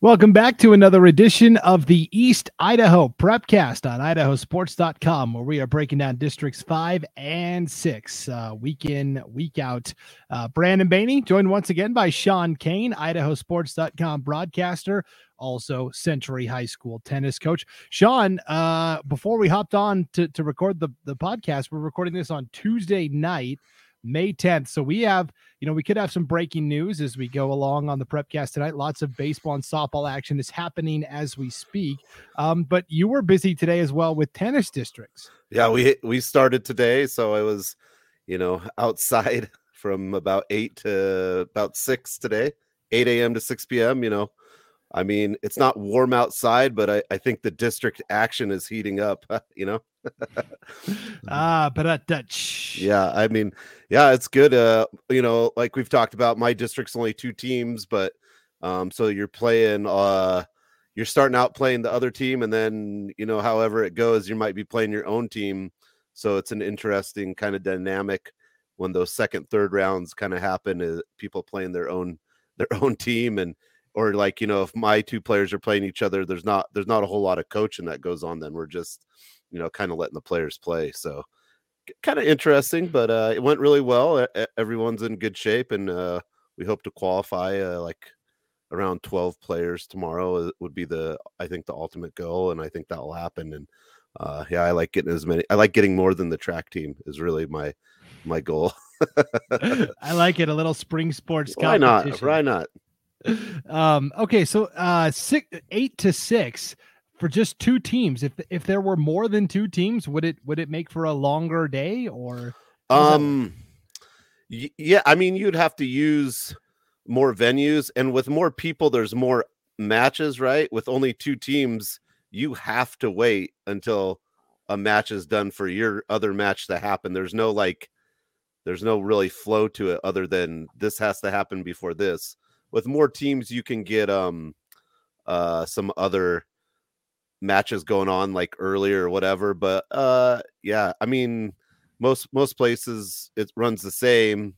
Welcome back to another edition of the East Idaho Prepcast on idahosports.com, where we are breaking down districts five and six, uh, week in, week out. Uh, Brandon Baney, joined once again by Sean Kane, idahosports.com broadcaster, also Century High School tennis coach. Sean, uh, before we hopped on to, to record the, the podcast, we're recording this on Tuesday night. May 10th. So we have, you know, we could have some breaking news as we go along on the prepcast tonight. Lots of baseball and softball action is happening as we speak. Um, but you were busy today as well with tennis districts. Yeah, we we started today, so I was, you know, outside from about eight to about six today, 8 a.m. to 6 p.m. You know, I mean, it's not warm outside, but I, I think the district action is heating up, you know. ah, but uh, Dutch. Yeah, I mean, yeah, it's good. Uh, you know, like we've talked about, my district's only two teams, but um, so you're playing uh you're starting out playing the other team, and then you know, however it goes, you might be playing your own team. So it's an interesting kind of dynamic when those second, third rounds kind of happen, uh, people playing their own their own team and or like you know if my two players are playing each other there's not there's not a whole lot of coaching that goes on then we're just you know kind of letting the players play so kind of interesting but uh it went really well everyone's in good shape and uh we hope to qualify uh, like around 12 players tomorrow would be the i think the ultimate goal and i think that will happen and uh yeah i like getting as many i like getting more than the track team is really my my goal. I like it a little spring sports why not? Why not? Um, okay, so uh, six, eight to six for just two teams. If if there were more than two teams, would it would it make for a longer day or? Um, y- yeah, I mean, you'd have to use more venues, and with more people, there's more matches, right? With only two teams, you have to wait until a match is done for your other match to happen. There's no like, there's no really flow to it other than this has to happen before this with more teams you can get um uh some other matches going on like earlier or whatever but uh yeah i mean most most places it runs the same.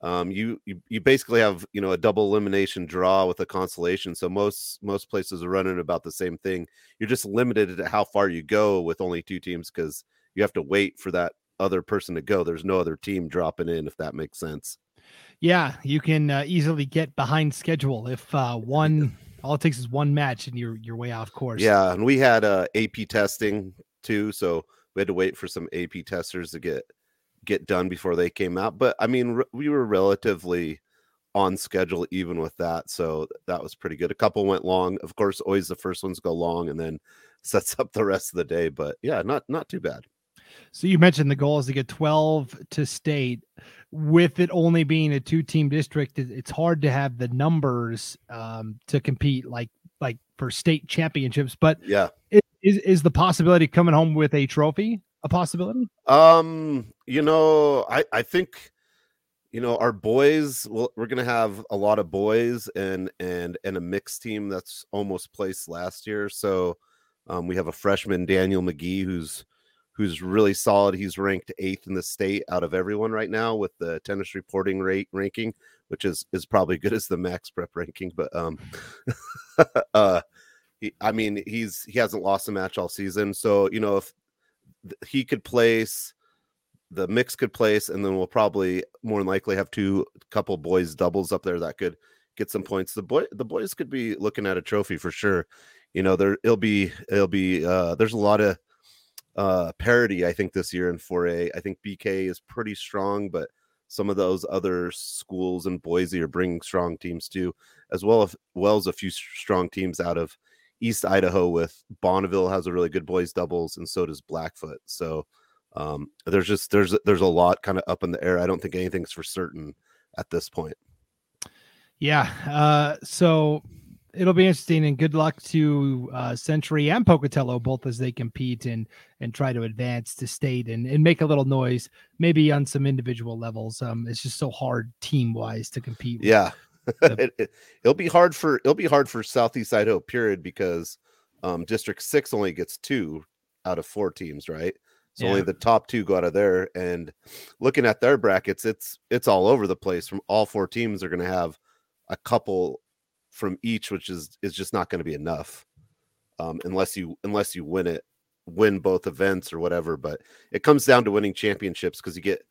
Um you, you you basically have you know a double elimination draw with a consolation so most most places are running about the same thing. You're just limited to how far you go with only two teams because you have to wait for that other person to go. There's no other team dropping in if that makes sense. Yeah, you can uh, easily get behind schedule if uh, one all it takes is one match and you're you're way off course. Yeah, and we had uh, AP testing too, so we had to wait for some AP testers to get get done before they came out. But I mean, re- we were relatively on schedule even with that, so that was pretty good. A couple went long, of course. Always the first ones go long, and then sets up the rest of the day. But yeah, not not too bad. So you mentioned the goal is to get 12 to state. With it only being a two-team district, it's hard to have the numbers um, to compete like like for state championships. But yeah, is is the possibility coming home with a trophy a possibility? Um, you know, I I think you know our boys well, we're gonna have a lot of boys and and and a mixed team that's almost placed last year so um, we have a freshman daniel mcgee who's who's really solid. He's ranked eighth in the state out of everyone right now with the tennis reporting rate ranking, which is is probably good as the max prep ranking. But um, uh, he, I mean, he's he hasn't lost a match all season, so you know if he could place, the mix could place, and then we'll probably more than likely have two couple boys doubles up there that could get some points. The boy the boys could be looking at a trophy for sure. You know, there it'll be it'll be uh there's a lot of uh, parity, I think, this year in 4A. I think BK is pretty strong, but some of those other schools in Boise are bringing strong teams too, as well as well as a few strong teams out of East Idaho. With Bonneville has a really good boys doubles, and so does Blackfoot. So um, there's just there's there's a lot kind of up in the air. I don't think anything's for certain at this point. Yeah. Uh, so it'll be interesting and good luck to uh, Century and Pocatello both as they compete and and try to advance to state and, and make a little noise maybe on some individual levels. Um, it's just so hard team wise to compete. Yeah, the- it, will be hard for it'll be hard for Southeast Idaho period because um, District Six only gets two out of four teams, right? So yeah. only the top two go out of there. And looking at their brackets, it's it's all over the place. From all four teams are going to have a couple from each, which is is just not going to be enough um, unless you unless you win it, win both events or whatever. But it comes down to winning championships because you get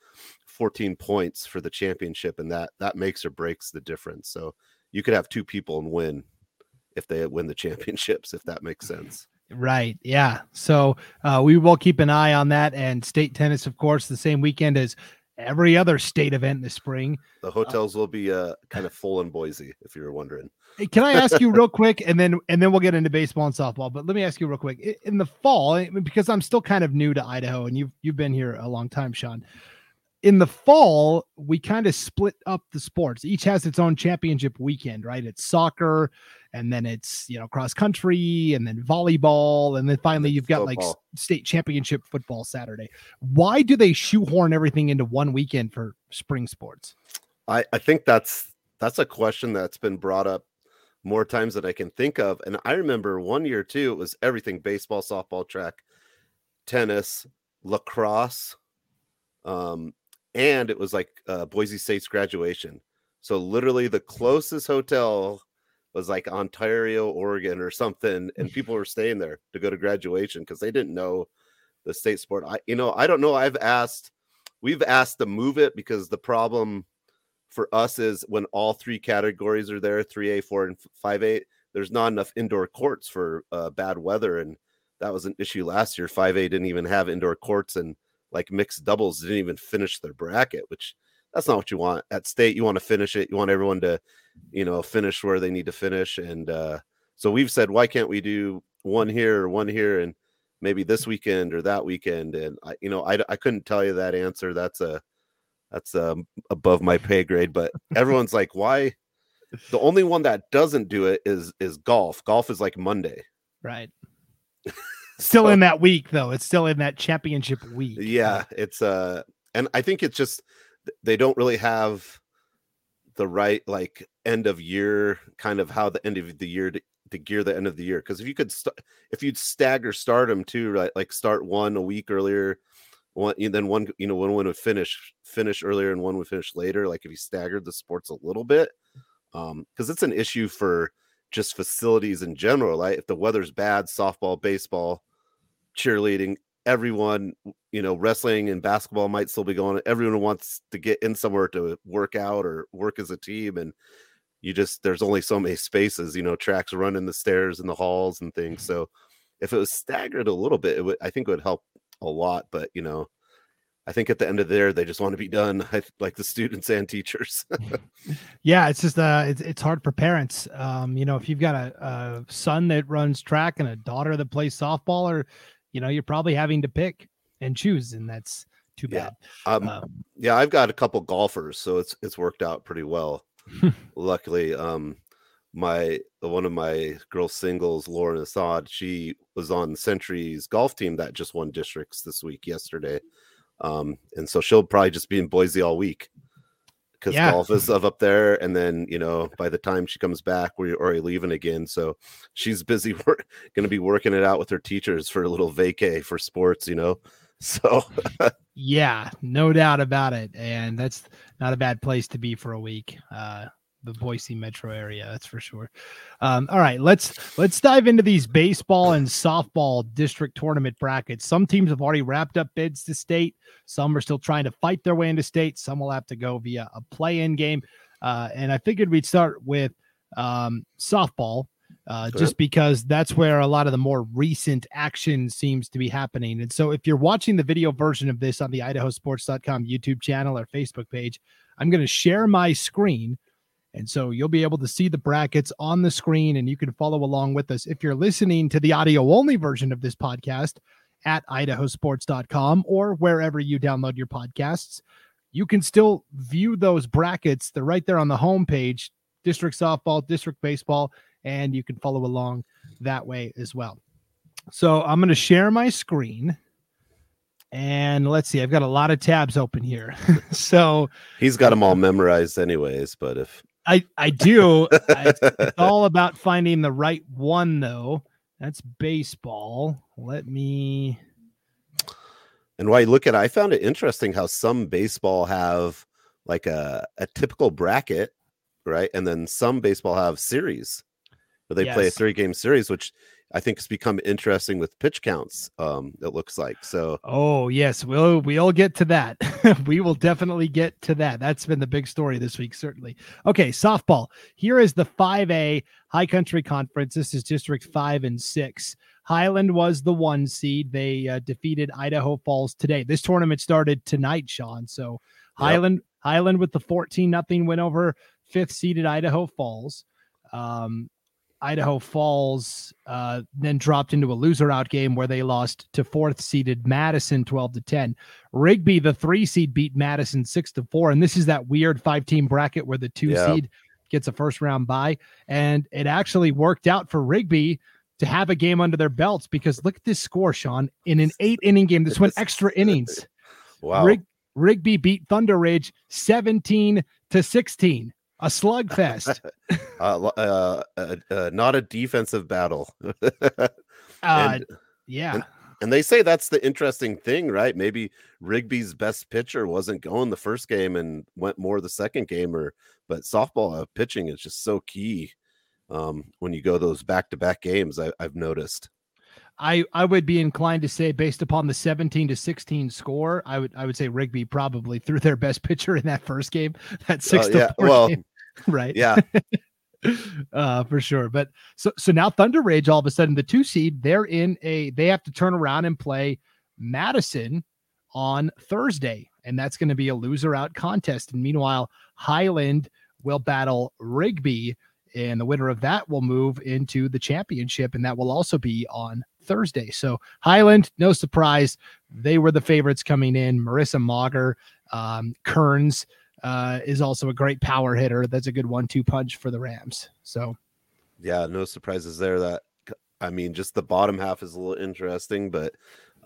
14 points for the championship, and that that makes or breaks the difference. So you could have two people and win if they win the championships, if that makes sense. Right. Yeah. So uh, we will keep an eye on that. And state tennis, of course, the same weekend as every other state event this spring. The hotels uh, will be uh, kind of full in Boise, if you're wondering. Can I ask you real quick, and then and then we'll get into baseball and softball. But let me ask you real quick. In the fall, because I'm still kind of new to Idaho, and you've you've been here a long time, Sean. In the fall, we kind of split up the sports. Each has its own championship weekend, right? It's soccer, and then it's you know cross country and then volleyball and then finally you've got football. like state championship football saturday why do they shoehorn everything into one weekend for spring sports i i think that's that's a question that's been brought up more times than i can think of and i remember one year too it was everything baseball softball track tennis lacrosse um and it was like uh, boise state's graduation so literally the closest hotel was like Ontario, Oregon, or something, and people were staying there to go to graduation because they didn't know the state sport. I, you know, I don't know. I've asked, we've asked to move it because the problem for us is when all three categories are there, three A, four, and five A. There's not enough indoor courts for uh, bad weather, and that was an issue last year. Five A didn't even have indoor courts, and like mixed doubles didn't even finish their bracket, which that's not what you want at state. You want to finish it. You want everyone to, you know, finish where they need to finish. And uh, so we've said, why can't we do one here or one here and maybe this weekend or that weekend? And I, you know, I, I couldn't tell you that answer. That's a, that's um, above my pay grade. But everyone's like, why? The only one that doesn't do it is is golf. Golf is like Monday. Right. Still so, in that week though. It's still in that championship week. Yeah, it's uh and I think it's just they don't really have the right like end of year kind of how the end of the year to, to gear the end of the year because if you could st- if you'd stagger start them too right like start one a week earlier one then one you know one would finish finish earlier and one would finish later like if you staggered the sports a little bit um because it's an issue for just facilities in general right if the weather's bad softball baseball cheerleading everyone, you know, wrestling and basketball might still be going. Everyone wants to get in somewhere to work out or work as a team. And you just, there's only so many spaces, you know, tracks running the stairs and the halls and things. So if it was staggered a little bit, it would, I think it would help a lot. But, you know, I think at the end of there, they just want to be done, like the students and teachers. yeah, it's just uh, it's it's hard for parents. Um, you know, if you've got a, a son that runs track and a daughter that plays softball, or you know, you're probably having to pick and choose, and that's too bad. Yeah, um, um, yeah I've got a couple golfers, so it's it's worked out pretty well. Luckily, um, my one of my girl singles, Lauren Assad, she was on Century's golf team that just won districts this week yesterday. Um, and so she'll probably just be in Boise all week because yeah. golf is up there. And then, you know, by the time she comes back, we're already leaving again. So she's busy going to be working it out with her teachers for a little vacay for sports, you know. So, yeah, no doubt about it. And that's not a bad place to be for a week. Uh, the Boise metro area. That's for sure. Um, all right, let's let's dive into these baseball and softball district tournament brackets. Some teams have already wrapped up bids to state. Some are still trying to fight their way into state. Some will have to go via a play-in game. Uh, and I figured we'd start with um, softball, uh, sure. just because that's where a lot of the more recent action seems to be happening. And so, if you're watching the video version of this on the IdahoSports.com YouTube channel or Facebook page, I'm going to share my screen and so you'll be able to see the brackets on the screen and you can follow along with us. If you're listening to the audio only version of this podcast at idahosports.com or wherever you download your podcasts, you can still view those brackets. They're right there on the homepage, district softball, district baseball, and you can follow along that way as well. So I'm going to share my screen. And let's see, I've got a lot of tabs open here. so he's got them all memorized, anyways. But if I I do. it's, it's all about finding the right one, though. That's baseball. Let me. And while you look at, it, I found it interesting how some baseball have like a a typical bracket, right? And then some baseball have series where they yes. play a three game series, which I think it's become interesting with pitch counts. Um, it looks like so. Oh yes, we'll we'll get to that. we will definitely get to that. That's been the big story this week, certainly. Okay, softball. Here is the five A High Country Conference. This is District five and six. Highland was the one seed. They uh, defeated Idaho Falls today. This tournament started tonight, Sean. So Highland yep. Highland with the fourteen nothing win over fifth seeded Idaho Falls. Um, Idaho Falls uh, then dropped into a loser out game where they lost to fourth seeded Madison 12 to 10. Rigby, the three seed, beat Madison 6 to 4. And this is that weird five team bracket where the two yeah. seed gets a first round bye. And it actually worked out for Rigby to have a game under their belts because look at this score, Sean. In an eight inning game, this went extra innings. Wow. Rig- Rigby beat Thunder Ridge 17 to 16 a slugfest. uh, uh, uh, uh, not a defensive battle. Uh, and, yeah. And, and, they say that's the interesting thing, right? Maybe Rigby's best pitcher wasn't going the first game and went more the second game, or but softball uh, pitching is just so key um, when you go those back to back games. I, I've noticed. I I would be inclined to say based upon the 17 to 16 score, I would I would say Rigby probably threw their best pitcher in that first game. That six uh, to yeah, four well, game. right. Yeah. uh for sure. But so so now Thunder Ridge all of a sudden the 2 seed, they're in a they have to turn around and play Madison on Thursday and that's going to be a loser out contest and meanwhile Highland will battle Rigby and the winner of that will move into the championship and that will also be on Thursday. So Highland, no surprise, they were the favorites coming in. Marissa Mauger, um, Kearns uh, is also a great power hitter. That's a good one-two punch for the Rams. So, yeah, no surprises there. That I mean, just the bottom half is a little interesting, but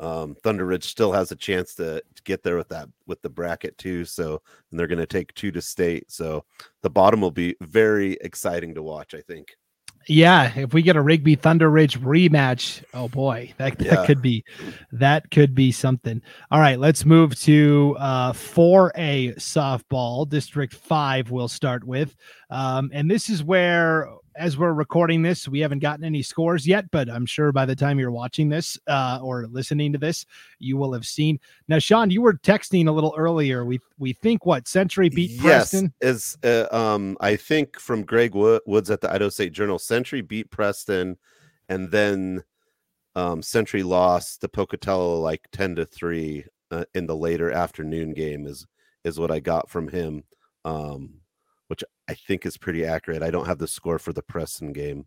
um, Thunder Ridge still has a chance to, to, get there with that with the bracket too. So, and they're going to take two to state. So, the bottom will be very exciting to watch. I think. Yeah, if we get a Rigby Thunder Ridge rematch, oh boy, that, that yeah. could be that could be something. All right, let's move to uh 4A softball. District 5 we'll start with. Um, and this is where as we're recording this, we haven't gotten any scores yet, but I'm sure by the time you're watching this uh, or listening to this, you will have seen. Now, Sean, you were texting a little earlier. We we think what Century beat yes, Preston is uh, um I think from Greg Woods at the Idaho State Journal, Century beat Preston, and then um Century lost to Pocatello like ten to three uh, in the later afternoon game is is what I got from him. Um, which I think is pretty accurate. I don't have the score for the Preston game.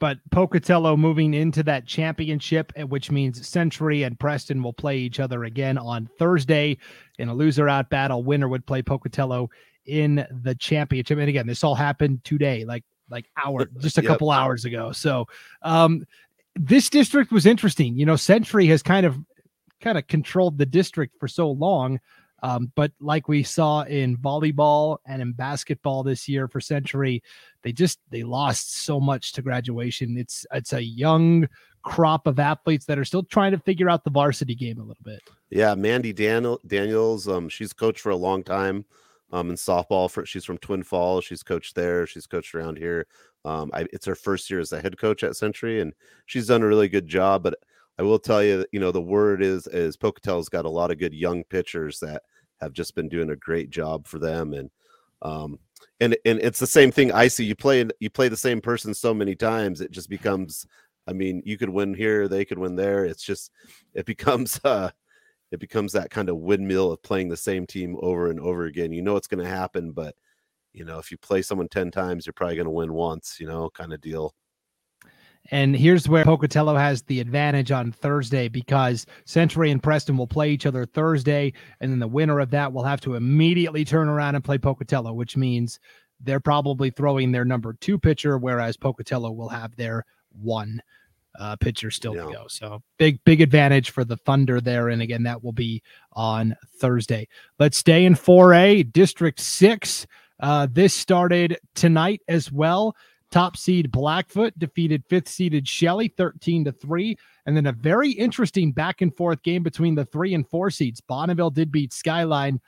But Pocatello moving into that championship, eh, which means Century and Preston will play each other again on Thursday in a loser out battle. Winner would play Pocatello in the championship. And again, this all happened today, like like hour, just a yep. couple hours ago. So um, this district was interesting. You know, Century has kind of kind of controlled the district for so long um, but like we saw in volleyball and in basketball this year for Century, they just they lost so much to graduation. It's it's a young crop of athletes that are still trying to figure out the varsity game a little bit. Yeah, Mandy Daniel Daniels, um, she's coached for a long time um, in softball. For she's from Twin Falls. She's coached there. She's coached around here. Um, I, it's her first year as the head coach at Century, and she's done a really good job. But I will tell you, you know, the word is is Pocatello's got a lot of good young pitchers that have just been doing a great job for them, and um, and and it's the same thing I see. You play you play the same person so many times, it just becomes. I mean, you could win here, they could win there. It's just it becomes uh it becomes that kind of windmill of playing the same team over and over again. You know it's going to happen, but you know if you play someone 10 times, you're probably going to win once, you know, kind of deal. And here's where Pocatello has the advantage on Thursday because Century and Preston will play each other Thursday, and then the winner of that will have to immediately turn around and play Pocatello, which means they're probably throwing their number two pitcher, whereas Pocatello will have their one uh, pitcher still yeah. to go. So big, big advantage for the Thunder there. And again, that will be on Thursday. Let's stay in 4A, District 6. Uh, this started tonight as well. Top seed Blackfoot defeated fifth seeded Shelley 13 to 3. And then a very interesting back and forth game between the three and four seeds. Bonneville did beat Skyline,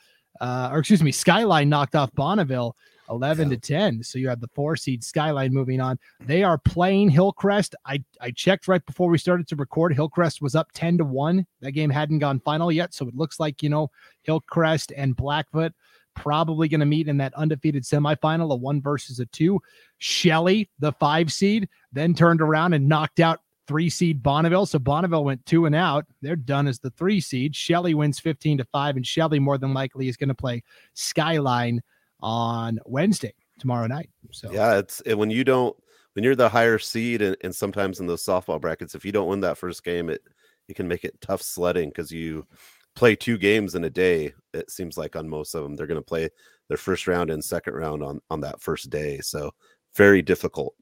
uh, or excuse me, Skyline knocked off Bonneville 11 yeah. to 10. So you have the four seed Skyline moving on. They are playing Hillcrest. I, I checked right before we started to record. Hillcrest was up 10 to 1. That game hadn't gone final yet. So it looks like, you know, Hillcrest and Blackfoot probably going to meet in that undefeated semifinal, a one versus a two. Shelley, the five seed, then turned around and knocked out three seed Bonneville. So Bonneville went two and out. They're done as the three seed. Shelley wins 15 to five, and Shelley more than likely is going to play Skyline on Wednesday tomorrow night. So yeah, it's when you don't when you're the higher seed and, and sometimes in those softball brackets, if you don't win that first game, it it can make it tough sledding because you play two games in a day. It seems like on most of them, they're going to play their first round and second round on on that first day. So very difficult.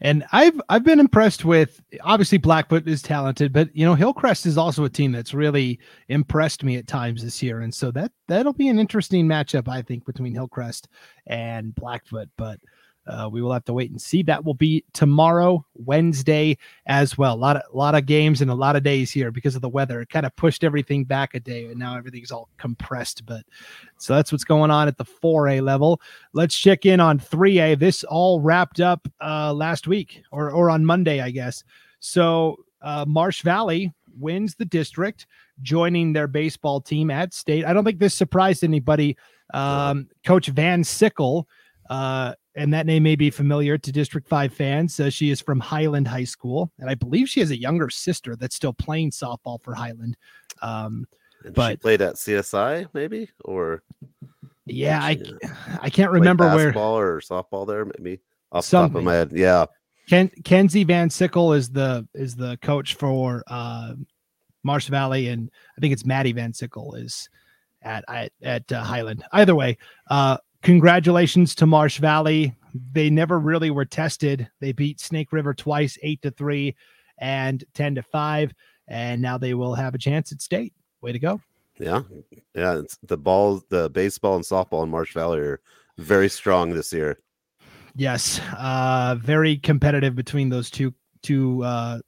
And I've I've been impressed with obviously Blackfoot is talented, but you know Hillcrest is also a team that's really impressed me at times this year, and so that that'll be an interesting matchup I think between Hillcrest and Blackfoot. But uh, we will have to wait and see. That will be tomorrow, Wednesday, as well. A lot of lot of games and a lot of days here because of the weather. It kind of pushed everything back a day, and now everything's all compressed. But so that's what's going on at the 4A level. Let's check in on 3A. This all wrapped up uh, last week or or on Monday, I guess. So uh, Marsh Valley wins the district, joining their baseball team at state. I don't think this surprised anybody. Um, Coach Van Sickle. Uh, and that name may be familiar to District 5 fans. Uh, she is from Highland High School, and I believe she has a younger sister that's still playing softball for Highland. Um, but she played at CSI, maybe, or yeah, I I can't remember where or softball there, maybe off the top of my head. Yeah, Ken Kenzie Van Sickle is the is the coach for uh, Marsh Valley, and I think it's Maddie Van Sickle is at at, at uh, Highland. Either way, uh, congratulations to Marsh Valley. They never really were tested. They beat Snake River twice, eight to three and 10 to five. And now they will have a chance at state. Way to go. Yeah. Yeah. It's the ball, the baseball and softball in Marsh Valley are very strong this year. Yes. Uh, very competitive between those two, two, uh,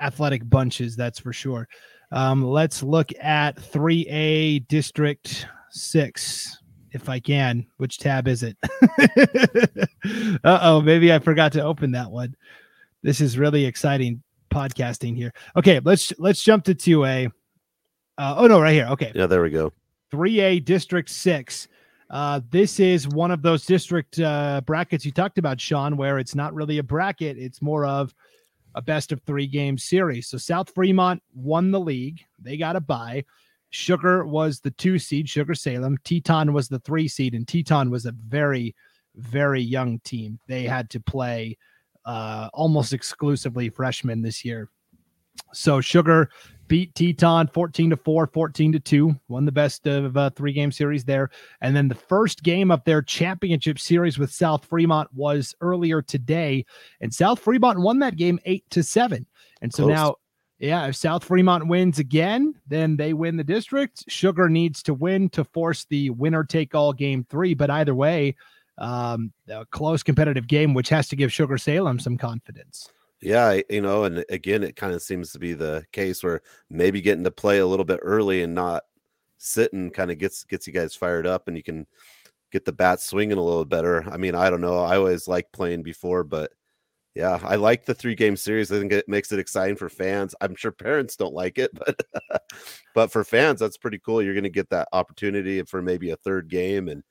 athletic bunches. That's for sure. Um, let's look at 3A District 6 if I can. Which tab is it? uh oh, maybe I forgot to open that one. This is really exciting podcasting here. Okay, let's let's jump to 2A. Uh, oh no, right here. Okay. Yeah, there we go. 3A District 6. Uh, this is one of those district uh, brackets you talked about, Sean, where it's not really a bracket, it's more of a best of three game series. So South Fremont won the league. They got a bye. Sugar was the two seed, Sugar Salem. Teton was the three seed, and Teton was a very, very young team. They had to play uh, almost exclusively freshmen this year. So Sugar beat Teton 14 to 4, 14 to 2, won the best of uh, three game series there. And then the first game of their championship series with South Fremont was earlier today, and South Fremont won that game 8 to 7. And so Close. now yeah, if South Fremont wins again, then they win the district. Sugar needs to win to force the winner take all game three. But either way, um, a close competitive game, which has to give Sugar Salem some confidence. Yeah, you know, and again, it kind of seems to be the case where maybe getting to play a little bit early and not sitting kind of gets gets you guys fired up, and you can get the bat swinging a little better. I mean, I don't know. I always like playing before, but yeah, I like the three game series. I think it makes it exciting for fans. I'm sure parents don't like it, but but for fans, that's pretty cool. You're going to get that opportunity for maybe a third game, and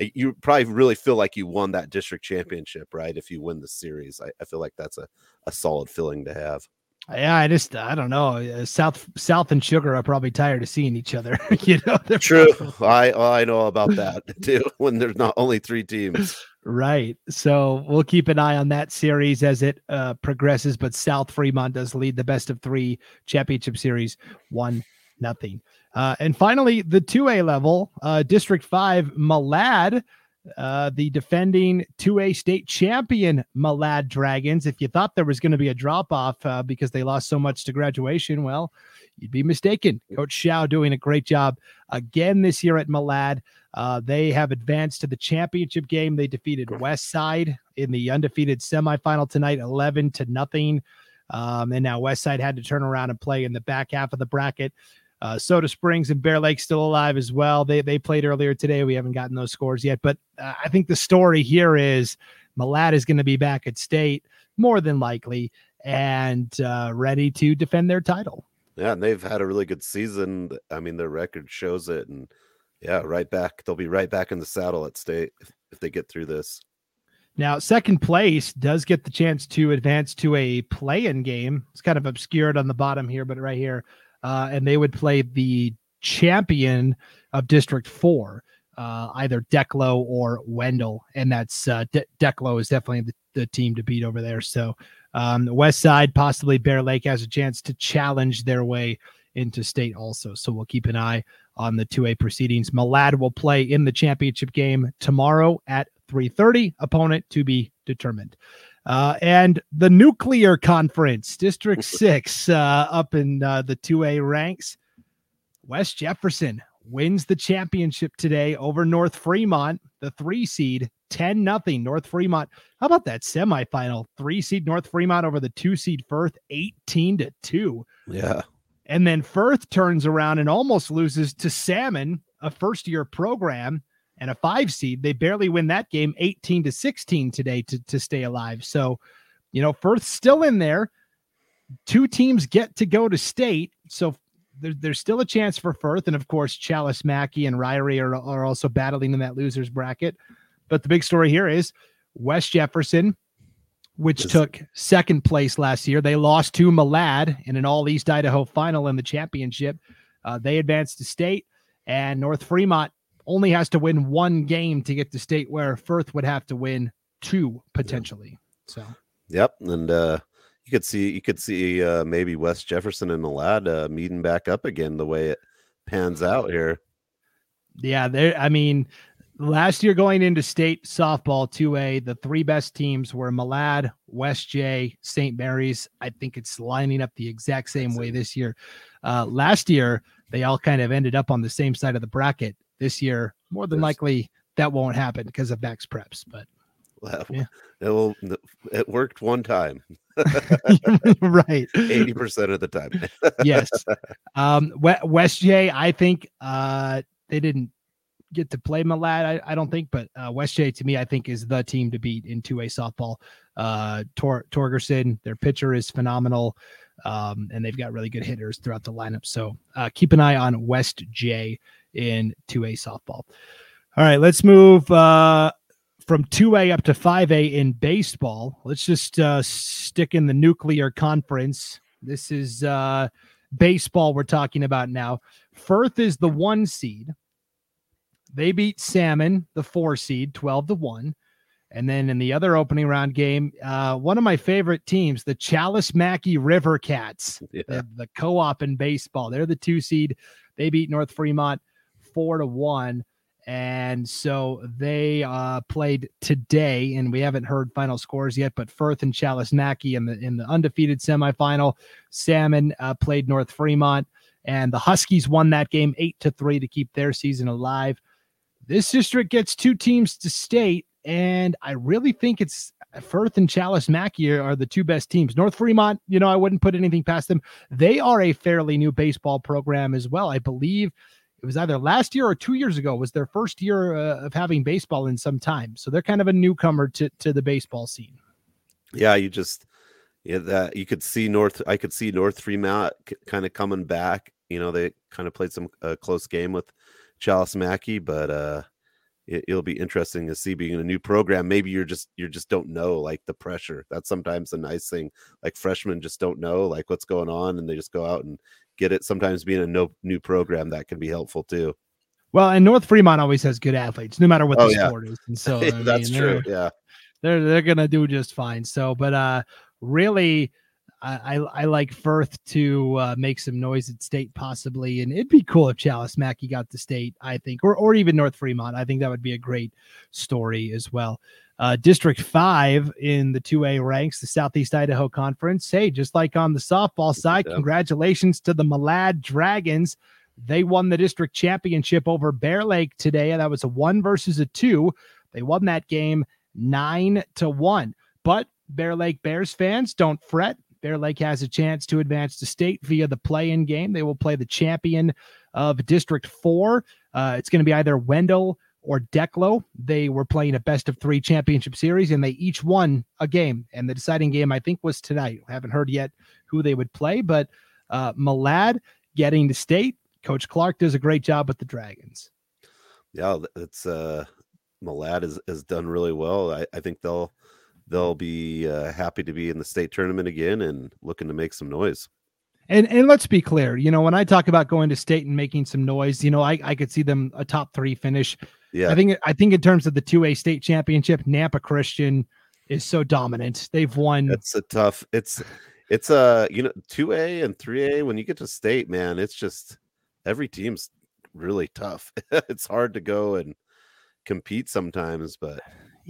eh, you probably really feel like you won that district championship, right? If you win the series, I, I feel like that's a, a solid feeling to have. Yeah, I just I don't know. Uh, South South and Sugar are probably tired of seeing each other. you know, true. I I know about that too. When there's not only three teams. Right. So we'll keep an eye on that series as it uh, progresses. But South Fremont does lead the best of three championship series, one nothing. Uh, and finally, the 2A level, uh, District 5, Malad, uh, the defending 2A state champion Malad Dragons. If you thought there was going to be a drop off uh, because they lost so much to graduation, well, you'd be mistaken. Coach Shao doing a great job again this year at Malad. Uh, they have advanced to the championship game. They defeated West Side in the undefeated semifinal tonight, 11 to nothing. Um, and now West Side had to turn around and play in the back half of the bracket. Uh, Soda Springs and Bear Lake still alive as well. They they played earlier today. We haven't gotten those scores yet, but uh, I think the story here is Malad is going to be back at state more than likely and uh, ready to defend their title. Yeah, and they've had a really good season. I mean, their record shows it, and yeah, right back. They'll be right back in the saddle at state if, if they get through this. Now, second place does get the chance to advance to a play-in game. It's kind of obscured on the bottom here, but right here, uh, and they would play the champion of District Four, uh, either Declo or Wendell, and that's uh, De- Declo is definitely the, the team to beat over there. So, um, the West Side, possibly Bear Lake, has a chance to challenge their way into state also. So we'll keep an eye on the 2A proceedings. Malad will play in the championship game tomorrow at 3:30. Opponent to be determined. Uh, and the nuclear conference, District Six, uh, up in uh, the 2A ranks. West Jefferson wins the championship today over North Fremont, the three seed, 10 nothing. North Fremont. How about that semifinal? Three seed North Fremont over the two seed Firth, 18 to 2. Yeah. And then Firth turns around and almost loses to Salmon, a first year program and a five seed. They barely win that game 18 to 16 today to, to stay alive. So, you know, Firth's still in there. Two teams get to go to state. So there, there's still a chance for Firth. And of course, Challis Mackay and Ririe are, are also battling in that losers bracket. But the big story here is West Jefferson which took second place last year. They lost to Malad in an All East Idaho final in the championship. Uh, they advanced to state, and North Fremont only has to win one game to get to state, where Firth would have to win two potentially. So, yep, and uh, you could see you could see uh, maybe West Jefferson and Malad uh, meeting back up again the way it pans out here. Yeah, there. I mean, last year going into state softball 2A, the three best teams were Malad, West J, St. Mary's. I think it's lining up the exact same way this year. Uh, last year, they all kind of ended up on the same side of the bracket. This year, more than likely, that won't happen because of Max Preps. But well, yeah. it will. It worked one time. right, eighty percent of the time. yes. Um, West J, I think uh, they didn't get to play Malad, I, I don't think, but uh, West J to me, I think is the team to beat in two A softball. Uh, Tor- Torgerson, their pitcher is phenomenal, um, and they've got really good hitters throughout the lineup. So uh, keep an eye on West J in two A softball. All right, let's move uh, from 2A up to 5A in baseball. Let's just uh, stick in the nuclear conference. This is uh, baseball we're talking about now. Firth is the one seed. They beat Salmon, the four seed, 12 to 1. And then in the other opening round game, uh, one of my favorite teams, the Challis Mackay River Cats, yeah. the, the co op in baseball. They're the two seed. They beat North Fremont four to one. And so they uh, played today, and we haven't heard final scores yet. But Firth and Challis Mackay in the in the undefeated semifinal. Salmon uh, played North Fremont, and the Huskies won that game eight to three to keep their season alive. This district gets two teams to state, and I really think it's Firth and Challis Mackay are the two best teams. North Fremont, you know, I wouldn't put anything past them. They are a fairly new baseball program as well. I believe it was either last year or two years ago was their first year uh, of having baseball in some time. So they're kind of a newcomer to to the baseball scene. Yeah, you just yeah that you could see North. I could see North Fremont kind of coming back. You know, they kind of played some uh, close game with Challis Mackay, but uh, it, will be interesting to see being in a new program. Maybe you're just you just don't know like the pressure. That's sometimes a nice thing. Like freshmen just don't know like what's going on, and they just go out and get it. Sometimes being a no, new program that can be helpful too. Well, and North Fremont always has good athletes, no matter what oh, the yeah. sport is, and so that's mean, true. Yeah, they're they're gonna do just fine. So, but uh, really I, I, like Firth to uh, make some noise at state possibly, and it'd be cool if Challis Mackay got the state. I think, or or even North Fremont. I think that would be a great story as well. Uh, District five in the two A ranks, the Southeast Idaho Conference. Hey, just like on the softball side, yeah. congratulations to the Malad Dragons. They won the district championship over Bear Lake today. and That was a one versus a two. They won that game nine to one. But Bear Lake Bears fans, don't fret Bear Lake has a chance to advance to state via the play-in game. They will play the champion of District Four. Uh, it's going to be either Wendell or Declo. They were playing a best of three championship series, and they each won a game. And the deciding game, I think, was tonight. I haven't heard yet who they would play, but uh, Malad getting to state. Coach Clark does a great job with the Dragons. Yeah, it's uh, Malad has, has done really well. I, I think they'll they'll be uh, happy to be in the state tournament again and looking to make some noise. And and let's be clear, you know, when I talk about going to state and making some noise, you know, I, I could see them a top three finish. Yeah. I think I think in terms of the two A state championship, Nampa Christian is so dominant. They've won. It's a tough. It's it's a you know two A and three A. When you get to state, man, it's just every team's really tough. it's hard to go and compete sometimes, but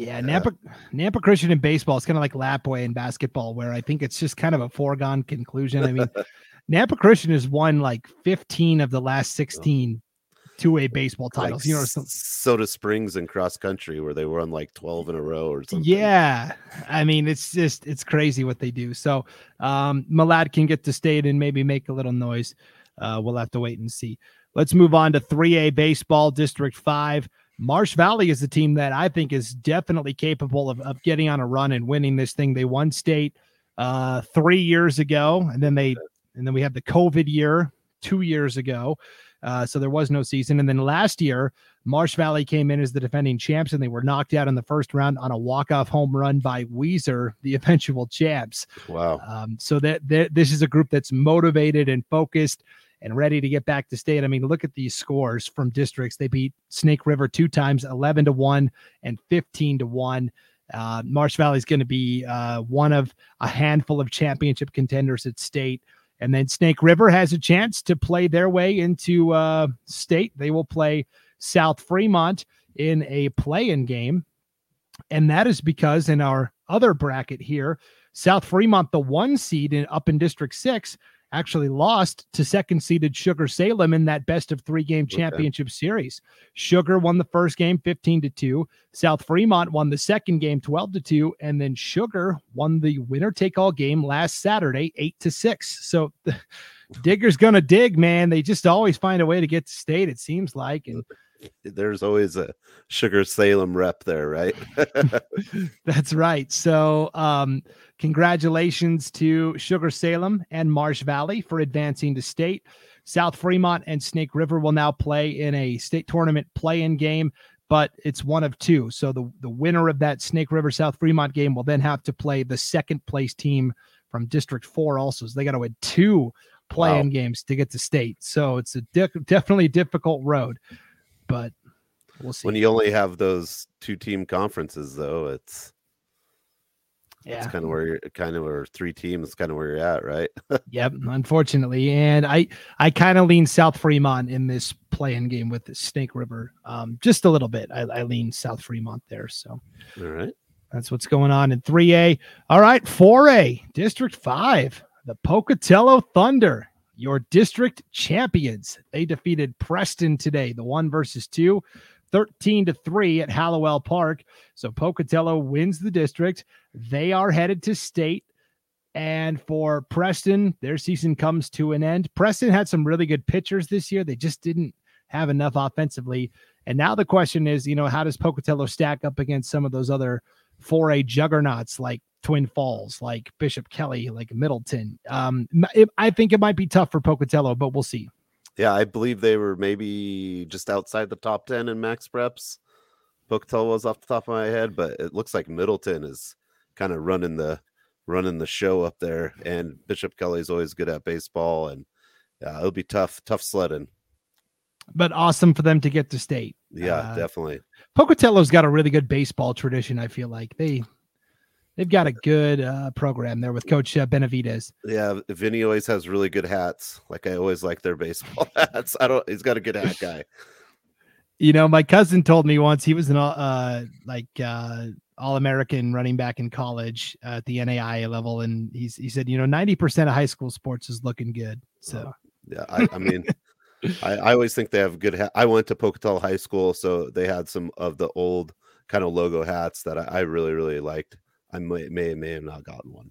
yeah, Nampa Nampa Christian in baseball is kind of like Lapwai in basketball, where I think it's just kind of a foregone conclusion. I mean, Nampa Christian has won like 15 of the last 16 two A baseball titles. Like you know, some... Soda Springs and cross country where they won like 12 in a row or something. Yeah. I mean, it's just it's crazy what they do. So um Malad can get to state and maybe make a little noise. Uh, we'll have to wait and see. Let's move on to 3A baseball, District 5. Marsh Valley is a team that I think is definitely capable of, of getting on a run and winning this thing. They won state uh, three years ago, and then they and then we had the COVID year two years ago. Uh, so there was no season. And then last year, Marsh Valley came in as the defending champs, and they were knocked out in the first round on a walk-off home run by Weiser, the eventual champs. Wow! Um, so that, that this is a group that's motivated and focused and ready to get back to state. I mean, look at these scores from districts. They beat Snake River two times, 11 to 1 and 15 to 1. Uh, Marsh Valley is going to be uh, one of a handful of championship contenders at state. And then Snake River has a chance to play their way into uh, state. They will play South Fremont in a play in game. And that is because in our other bracket here, South Fremont, the one seed in, up in District 6, actually lost to second seeded Sugar Salem in that best of three game championship okay. series. Sugar won the first game 15 to 2. South Fremont won the second game 12 to 2. And then Sugar won the winner take all game last Saturday 8 to 6. So the Digger's going to dig, man. They just always find a way to get to state, it seems like. And there's always a Sugar Salem rep there, right? That's right. So, um, congratulations to Sugar Salem and Marsh Valley for advancing to state. South Fremont and Snake River will now play in a state tournament play-in game, but it's one of two. So the the winner of that Snake River South Fremont game will then have to play the second place team from District Four. Also, so they got to win two play-in wow. games to get to state. So it's a di- definitely difficult road but we'll see. When you only have those two team conferences, though, it's yeah, it's kind of where you're kind of where three teams kind of where you're at, right? yep, unfortunately, and I I kind of lean South Fremont in this play-in game with the Snake River, um, just a little bit. I, I lean South Fremont there, so all right. That's what's going on in 3A. All right, 4A, District 5, the Pocatello Thunder your district champions. They defeated Preston today, the one versus two, 13 to 3 at Halliwell Park. So Pocatello wins the district. They are headed to state. And for Preston, their season comes to an end. Preston had some really good pitchers this year. They just didn't have enough offensively. And now the question is, you know, how does Pocatello stack up against some of those other 4A juggernauts like Twin Falls, like Bishop Kelly, like Middleton. Um, it, I think it might be tough for Pocatello, but we'll see. Yeah, I believe they were maybe just outside the top 10 in max preps. Pocatello was off the top of my head, but it looks like Middleton is kind of running the running the show up there. And Bishop Kelly is always good at baseball, and yeah, it'll be tough, tough sledding. But awesome for them to get to state. Yeah, uh, definitely. Pocatello's got a really good baseball tradition. I feel like they they've got a good uh, program there with Coach uh, Benavides. Yeah, Vinny always has really good hats. Like I always like their baseball hats. I don't. He's got a good hat guy. You know, my cousin told me once he was an uh like uh all American running back in college at the NAIA level, and he's he said, you know, ninety percent of high school sports is looking good. So yeah, I, I mean. I, I, always think they have good. Ha- I went to Pocatello High School, so they had some of the old kind of logo hats that I, I really really liked. I may may may have not gotten one.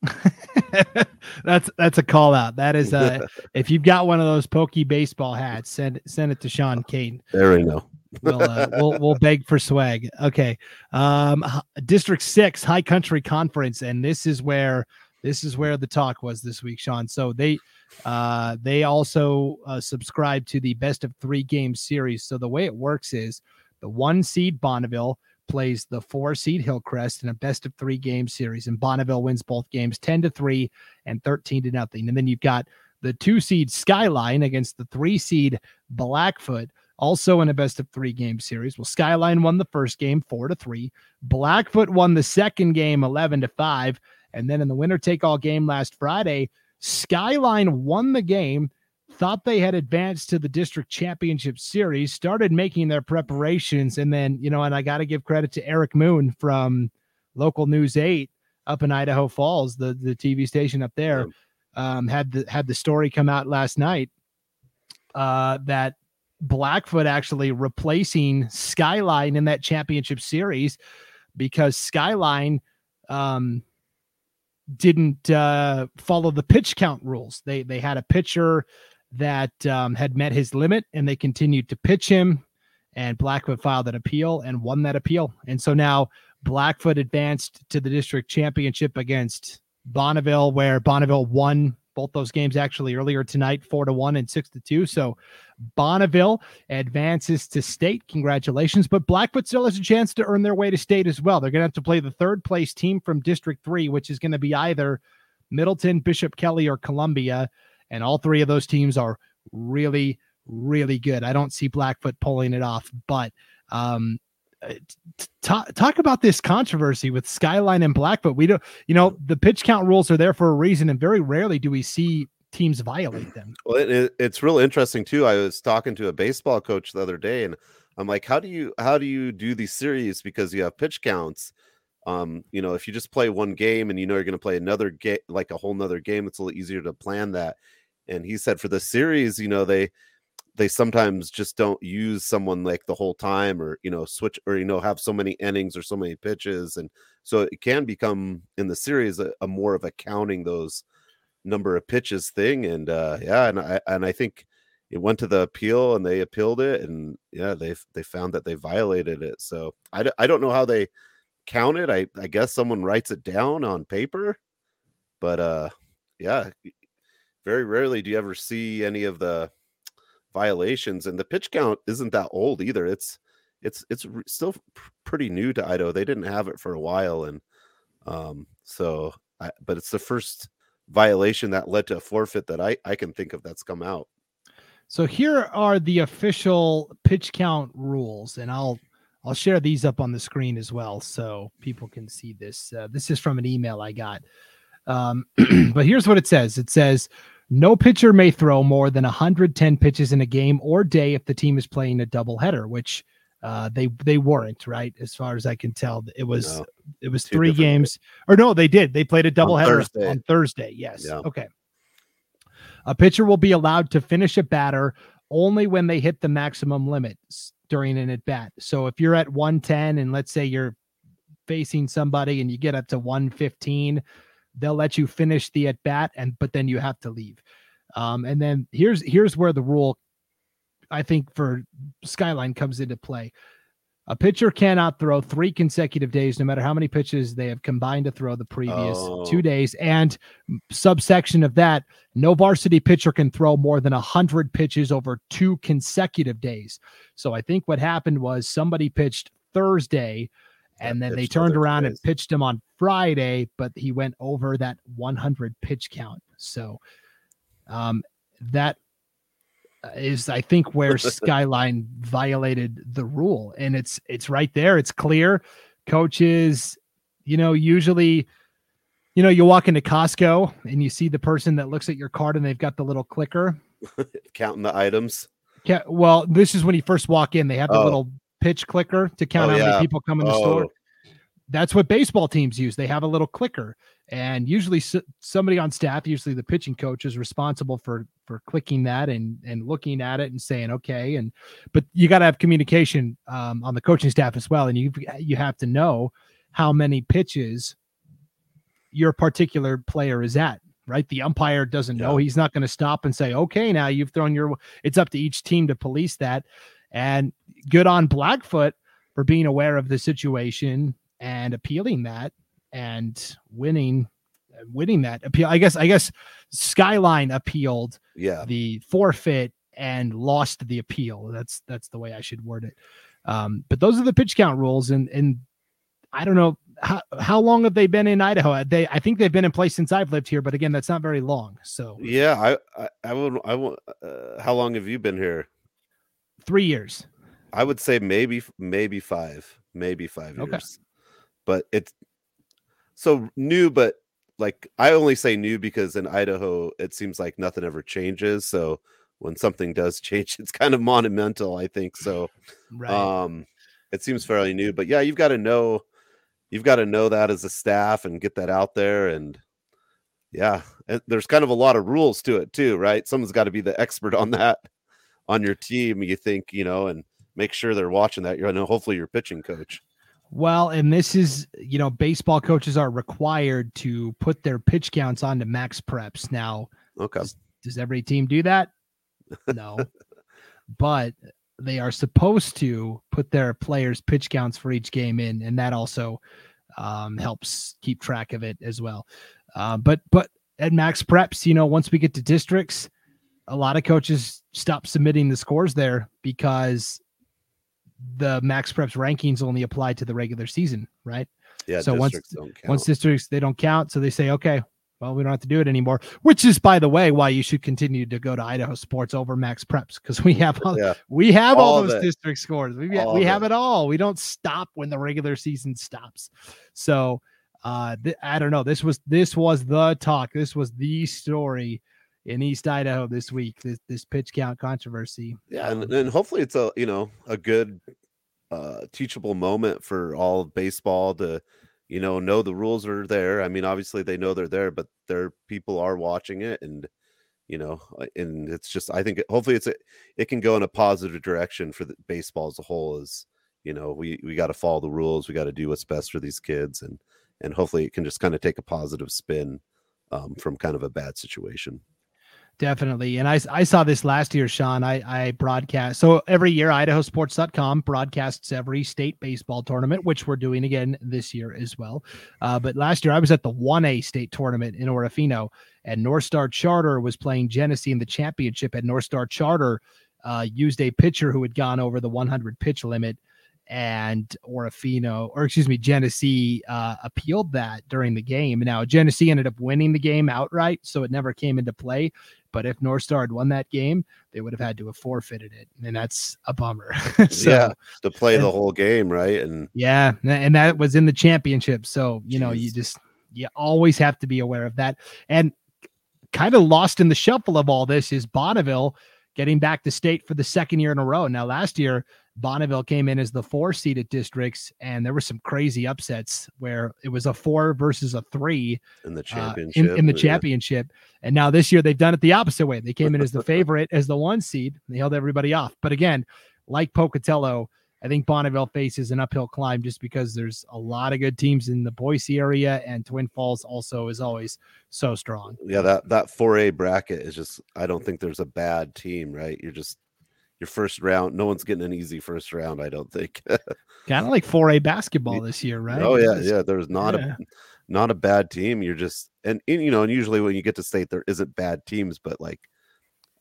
that's that's a call out. That is uh if you've got one of those pokey baseball hats, send send it to Sean Kane. There we go. we'll, uh, we'll we'll beg for swag. Okay. Um District 6 High Country Conference and this is where this is where the talk was this week, Sean. So they uh they also uh, subscribe to the best of 3 game series. So the way it works is the 1 seed Bonneville plays the four seed Hillcrest in a best of three game series, and Bonneville wins both games 10 to 3 and 13 to nothing. And then you've got the two seed Skyline against the three seed Blackfoot, also in a best of three game series. Well, Skyline won the first game four to three, Blackfoot won the second game 11 to 5. And then in the winner take all game last Friday, Skyline won the game thought they had advanced to the district championship series, started making their preparations, and then, you know, and I got to give credit to Eric Moon from local news eight up in Idaho Falls, the, the TV station up there, um, had the had the story come out last night uh, that Blackfoot actually replacing Skyline in that championship series because Skyline um, didn't uh, follow the pitch count rules. They they had a pitcher that um, had met his limit and they continued to pitch him. And Blackfoot filed an appeal and won that appeal. And so now Blackfoot advanced to the district championship against Bonneville, where Bonneville won both those games actually earlier tonight, four to one and six to two. So Bonneville advances to state. Congratulations. But Blackfoot still has a chance to earn their way to state as well. They're going to have to play the third place team from District Three, which is going to be either Middleton, Bishop Kelly, or Columbia. And all three of those teams are really, really good. I don't see Blackfoot pulling it off, but um, uh, talk, talk about this controversy with Skyline and Blackfoot. We don't, you know, the pitch count rules are there for a reason, and very rarely do we see teams violate them. Well, it, it's real interesting too. I was talking to a baseball coach the other day, and I'm like, "How do you how do you do these series because you have pitch counts?" Um, you know, if you just play one game and you know you're going to play another game, like a whole nother game, it's a little easier to plan that and he said for the series you know they they sometimes just don't use someone like the whole time or you know switch or you know have so many innings or so many pitches and so it can become in the series a, a more of a counting those number of pitches thing and uh yeah and i and i think it went to the appeal and they appealed it and yeah they they found that they violated it so i, I don't know how they count it i i guess someone writes it down on paper but uh yeah very rarely do you ever see any of the violations and the pitch count isn't that old either. It's it's it's still pretty new to idaho. They didn't have it for a while and um so I, but it's the first violation that led to a forfeit that i i can think of that's come out. So here are the official pitch count rules and i'll i'll share these up on the screen as well so people can see this uh, this is from an email i got. Um, but here's what it says. It says no pitcher may throw more than 110 pitches in a game or day if the team is playing a doubleheader, which uh, they they weren't right as far as I can tell. It was no, it was three games, or no, they did. They played a doubleheader on Thursday. on Thursday. Yes. Yeah. Okay. A pitcher will be allowed to finish a batter only when they hit the maximum limits during an at bat. So if you're at 110 and let's say you're facing somebody and you get up to 115 they'll let you finish the at bat and but then you have to leave. Um, and then here's here's where the rule i think for skyline comes into play. A pitcher cannot throw three consecutive days no matter how many pitches they have combined to throw the previous oh. two days. And subsection of that no varsity pitcher can throw more than 100 pitches over two consecutive days. So i think what happened was somebody pitched thursday and then they turned around and pitched him on Friday, but he went over that 100 pitch count. So um, that is, I think, where Skyline violated the rule, and it's it's right there. It's clear. Coaches, you know, usually, you know, you walk into Costco and you see the person that looks at your card and they've got the little clicker counting the items. Yeah, well, this is when you first walk in. They have the oh. little pitch clicker to count oh, how yeah. many people come in the oh. store. That's what baseball teams use. They have a little clicker, and usually somebody on staff, usually the pitching coach, is responsible for for clicking that and and looking at it and saying okay. And but you got to have communication um, on the coaching staff as well, and you you have to know how many pitches your particular player is at right? The umpire doesn't know. He's not going to stop and say, okay, now you've thrown your. It's up to each team to police that. And good on Blackfoot for being aware of the situation and appealing that and winning winning that appeal. I guess I guess Skyline appealed yeah the forfeit and lost the appeal. That's that's the way I should word it. Um, but those are the pitch count rules, and and I don't know how, how long have they been in Idaho? They I think they've been in place since I've lived here, but again, that's not very long. So yeah, I I, I would I would. Uh, how long have you been here? Three years. I would say maybe maybe five, maybe five years. Okay. But it's so new, but like I only say new because in Idaho it seems like nothing ever changes. So when something does change, it's kind of monumental. I think so. Right. Um, it seems fairly new, but yeah, you've got to know you've got to know that as a staff and get that out there and yeah and there's kind of a lot of rules to it too right someone's got to be the expert on that on your team you think you know and make sure they're watching that you're know hopefully your pitching coach well and this is you know baseball coaches are required to put their pitch counts onto MaxPreps. now okay does, does every team do that no but they are supposed to put their players' pitch counts for each game in, and that also um, helps keep track of it as well. Uh, but but at MaxPreps, you know, once we get to districts, a lot of coaches stop submitting the scores there because the MaxPreps rankings only apply to the regular season, right? Yeah. So once once districts they don't count, so they say, okay, well, we don't have to do it anymore. Which is, by the way, why you should continue to go to Idaho Sports over MaxPreps because we have all, yeah. we have all, all those district scores. We, we have it. it all. We don't stop when the regular season stops. So uh, th- I don't know. This was this was the talk. This was the story in East Idaho this week. This this pitch count controversy. Yeah, and, and hopefully it's a you know a good uh, teachable moment for all of baseball to you know know the rules are there. I mean obviously they know they're there but their people are watching it and you know uh, and it's just i think hopefully it's a, it can go in a positive direction for the baseball as a whole is you know we we got to follow the rules we got to do what's best for these kids and and hopefully it can just kind of take a positive spin um, from kind of a bad situation Definitely. And I, I saw this last year, Sean. I, I broadcast. So every year, idahosports.com broadcasts every state baseball tournament, which we're doing again this year as well. Uh, but last year, I was at the 1A state tournament in Orofino, and North Star Charter was playing Genesee in the championship. And North Star Charter uh, used a pitcher who had gone over the 100 pitch limit and Orofino, or excuse me, Genesee uh, appealed that during the game. Now Genesee ended up winning the game outright, so it never came into play. But if North Star had won that game, they would have had to have forfeited it, and that's a bummer. so, yeah, to play and, the whole game, right? And yeah, and that was in the championship. So you geez. know, you just you always have to be aware of that. And kind of lost in the shuffle of all this is Bonneville getting back to state for the second year in a row. Now, last year Bonneville came in as the four seeded districts, and there were some crazy upsets where it was a four versus a three in the championship. Uh, in, in, the yeah. championship, and now this year they've done it the opposite way. They came in as the favorite, as the one seed. They held everybody off. But again, like Pocatello, I think Bonneville faces an uphill climb just because there's a lot of good teams in the Boise area, and Twin Falls also is always so strong. Yeah, that that 4A bracket is just. I don't think there's a bad team, right? You're just your first round. No one's getting an easy first round, I don't think. kind of like 4A basketball this year, right? Oh yeah, yeah. There's not yeah. a not a bad team. You're just and, and you know, and usually when you get to state, there isn't bad teams, but like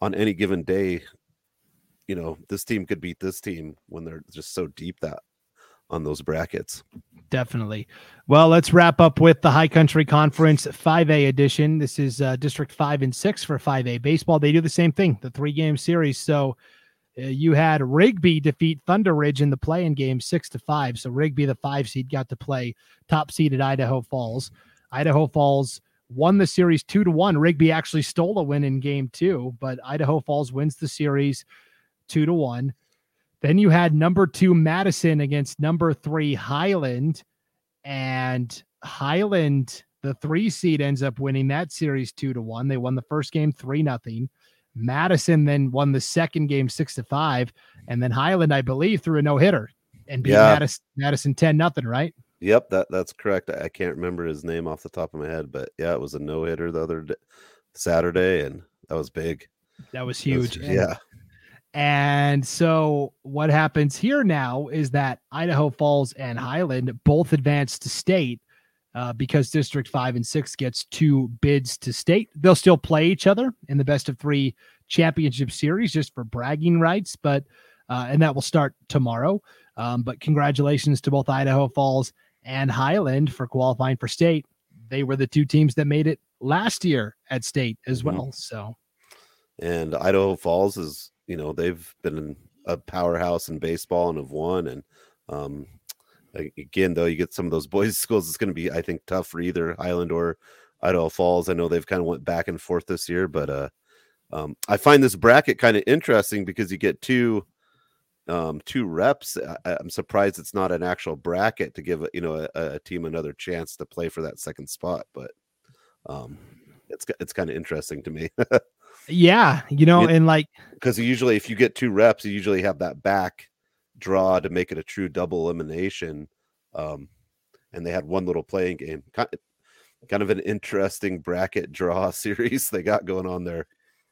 on any given day, you know, this team could beat this team when they're just so deep that on those brackets. Definitely. Well, let's wrap up with the High Country Conference 5A edition. This is uh, District 5 and 6 for 5A baseball. They do the same thing, the three game series. So Uh, you had Rigby defeat Thunder Ridge in the play-in game six to five. So Rigby, the five seed, got to play top seeded Idaho Falls. Idaho Falls won the series two to one. Rigby actually stole a win in game two, but Idaho Falls wins the series two to one. Then you had number two Madison against number three Highland, and Highland, the three seed, ends up winning that series two to one. They won the first game three nothing. Madison then won the second game six to five, and then Highland, I believe, threw a no hitter and beat yeah. Madison, Madison ten nothing. Right? Yep, that that's correct. I can't remember his name off the top of my head, but yeah, it was a no hitter the other day, Saturday, and that was big. That was huge. That was, yeah. And so what happens here now is that Idaho Falls and Highland both advance to state uh, because District 5 and 6 gets two bids to state. They'll still play each other in the best of three championship series just for bragging rights, but uh, and that will start tomorrow. Um, but congratulations to both Idaho Falls and Highland for qualifying for state. They were the two teams that made it last year at state as mm-hmm. well. So, and Idaho Falls is, you know, they've been a powerhouse in baseball and have won. And um, again, though, you get some of those Boise schools, it's going to be, I think, tough for either Highland or Idaho Falls. I know they've kind of went back and forth this year, but uh, um, I find this bracket kind of interesting because you get two um, two reps. I, am surprised it's not an actual bracket to give you know a, a, team another chance to play for that second spot, but um, it's it's kind of interesting to me. yeah, you know, it, and like because usually if you get two reps, you usually have that back draw to make it a true double elimination. Um, and they had one little play-in game, kind of, kind of an interesting bracket draw series they got going on there.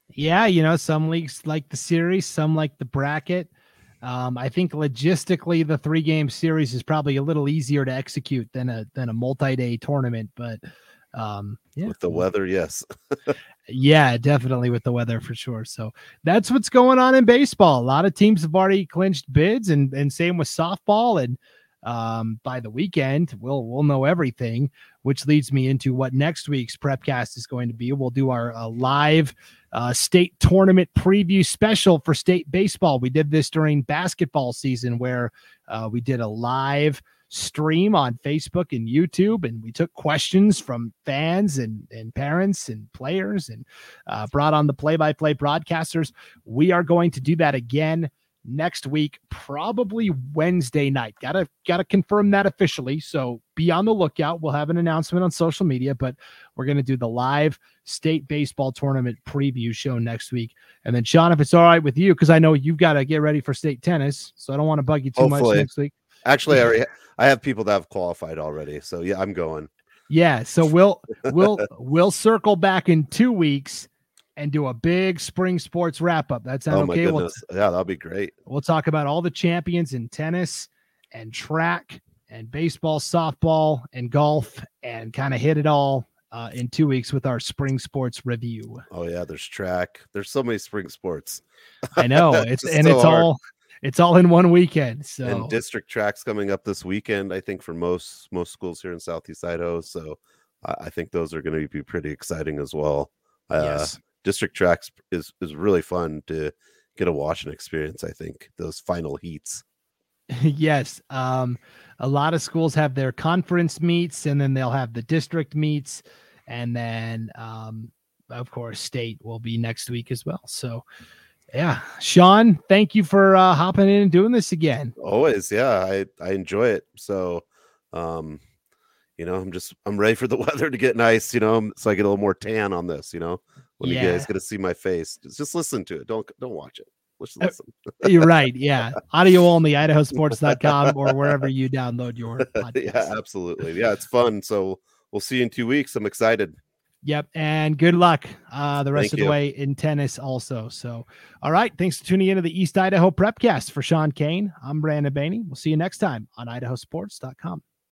Yeah, you know, some leagues like the series, some like the bracket. Um, I think logistically, the three game series is probably a little easier to execute than a than a multi day tournament. But um, yeah. with the weather, yes, yeah, definitely with the weather for sure. So that's what's going on in baseball. A lot of teams have already clinched bids, and and same with softball. And um, by the weekend, we'll we'll know everything. Which leads me into what next week's prepcast is going to be. We'll do our uh, live uh, state tournament preview special for state baseball. We did this during basketball season, where uh, we did a live stream on Facebook and YouTube, and we took questions from fans and and parents and players, and uh, brought on the play-by-play broadcasters. We are going to do that again next week, probably Wednesday night. Gotta gotta confirm that officially. So be on the lookout. We'll have an announcement on social media, but we're gonna do the live state baseball tournament preview show next week. And then Sean, if it's all right with you, because I know you've got to get ready for state tennis, so I don't want to bug you too Hopefully. much next week. Actually, I already I have people that have qualified already, so yeah, I'm going. Yeah, so we'll we'll we'll circle back in two weeks and do a big spring sports wrap up. That sound oh okay? We'll, yeah, that'll be great. We'll talk about all the champions in tennis and track and baseball, softball, and golf, and kind of hit it all uh, in two weeks with our spring sports review. Oh yeah, there's track. There's so many spring sports. I know it's and so it's hard. all it's all in one weekend. So and district tracks coming up this weekend. I think for most most schools here in Southeast Idaho. So I think those are going to be pretty exciting as well. Uh, yes district tracks is is really fun to get a watching experience. I think those final heats. yes, um, a lot of schools have their conference meets, and then they'll have the district meets, and then um, of course state will be next week as well. So. Yeah, Sean, thank you for uh, hopping in and doing this again. Always, yeah, I I enjoy it. So, um, you know, I'm just I'm ready for the weather to get nice, you know, so I get a little more tan on this, you know when yeah. you guys get to see my face. Just, just listen to it. Don't don't watch it. Just uh, listen. You're right. Yeah. Audio only, idahosports.com or wherever you download your podcast. Yeah, absolutely. Yeah, it's fun. So we'll see you in two weeks. I'm excited. Yep. And good luck uh, the rest Thank of the way in tennis also. So, all right. Thanks for tuning into the East Idaho Prepcast for Sean Kane. I'm Brandon Baney. We'll see you next time on idahosports.com.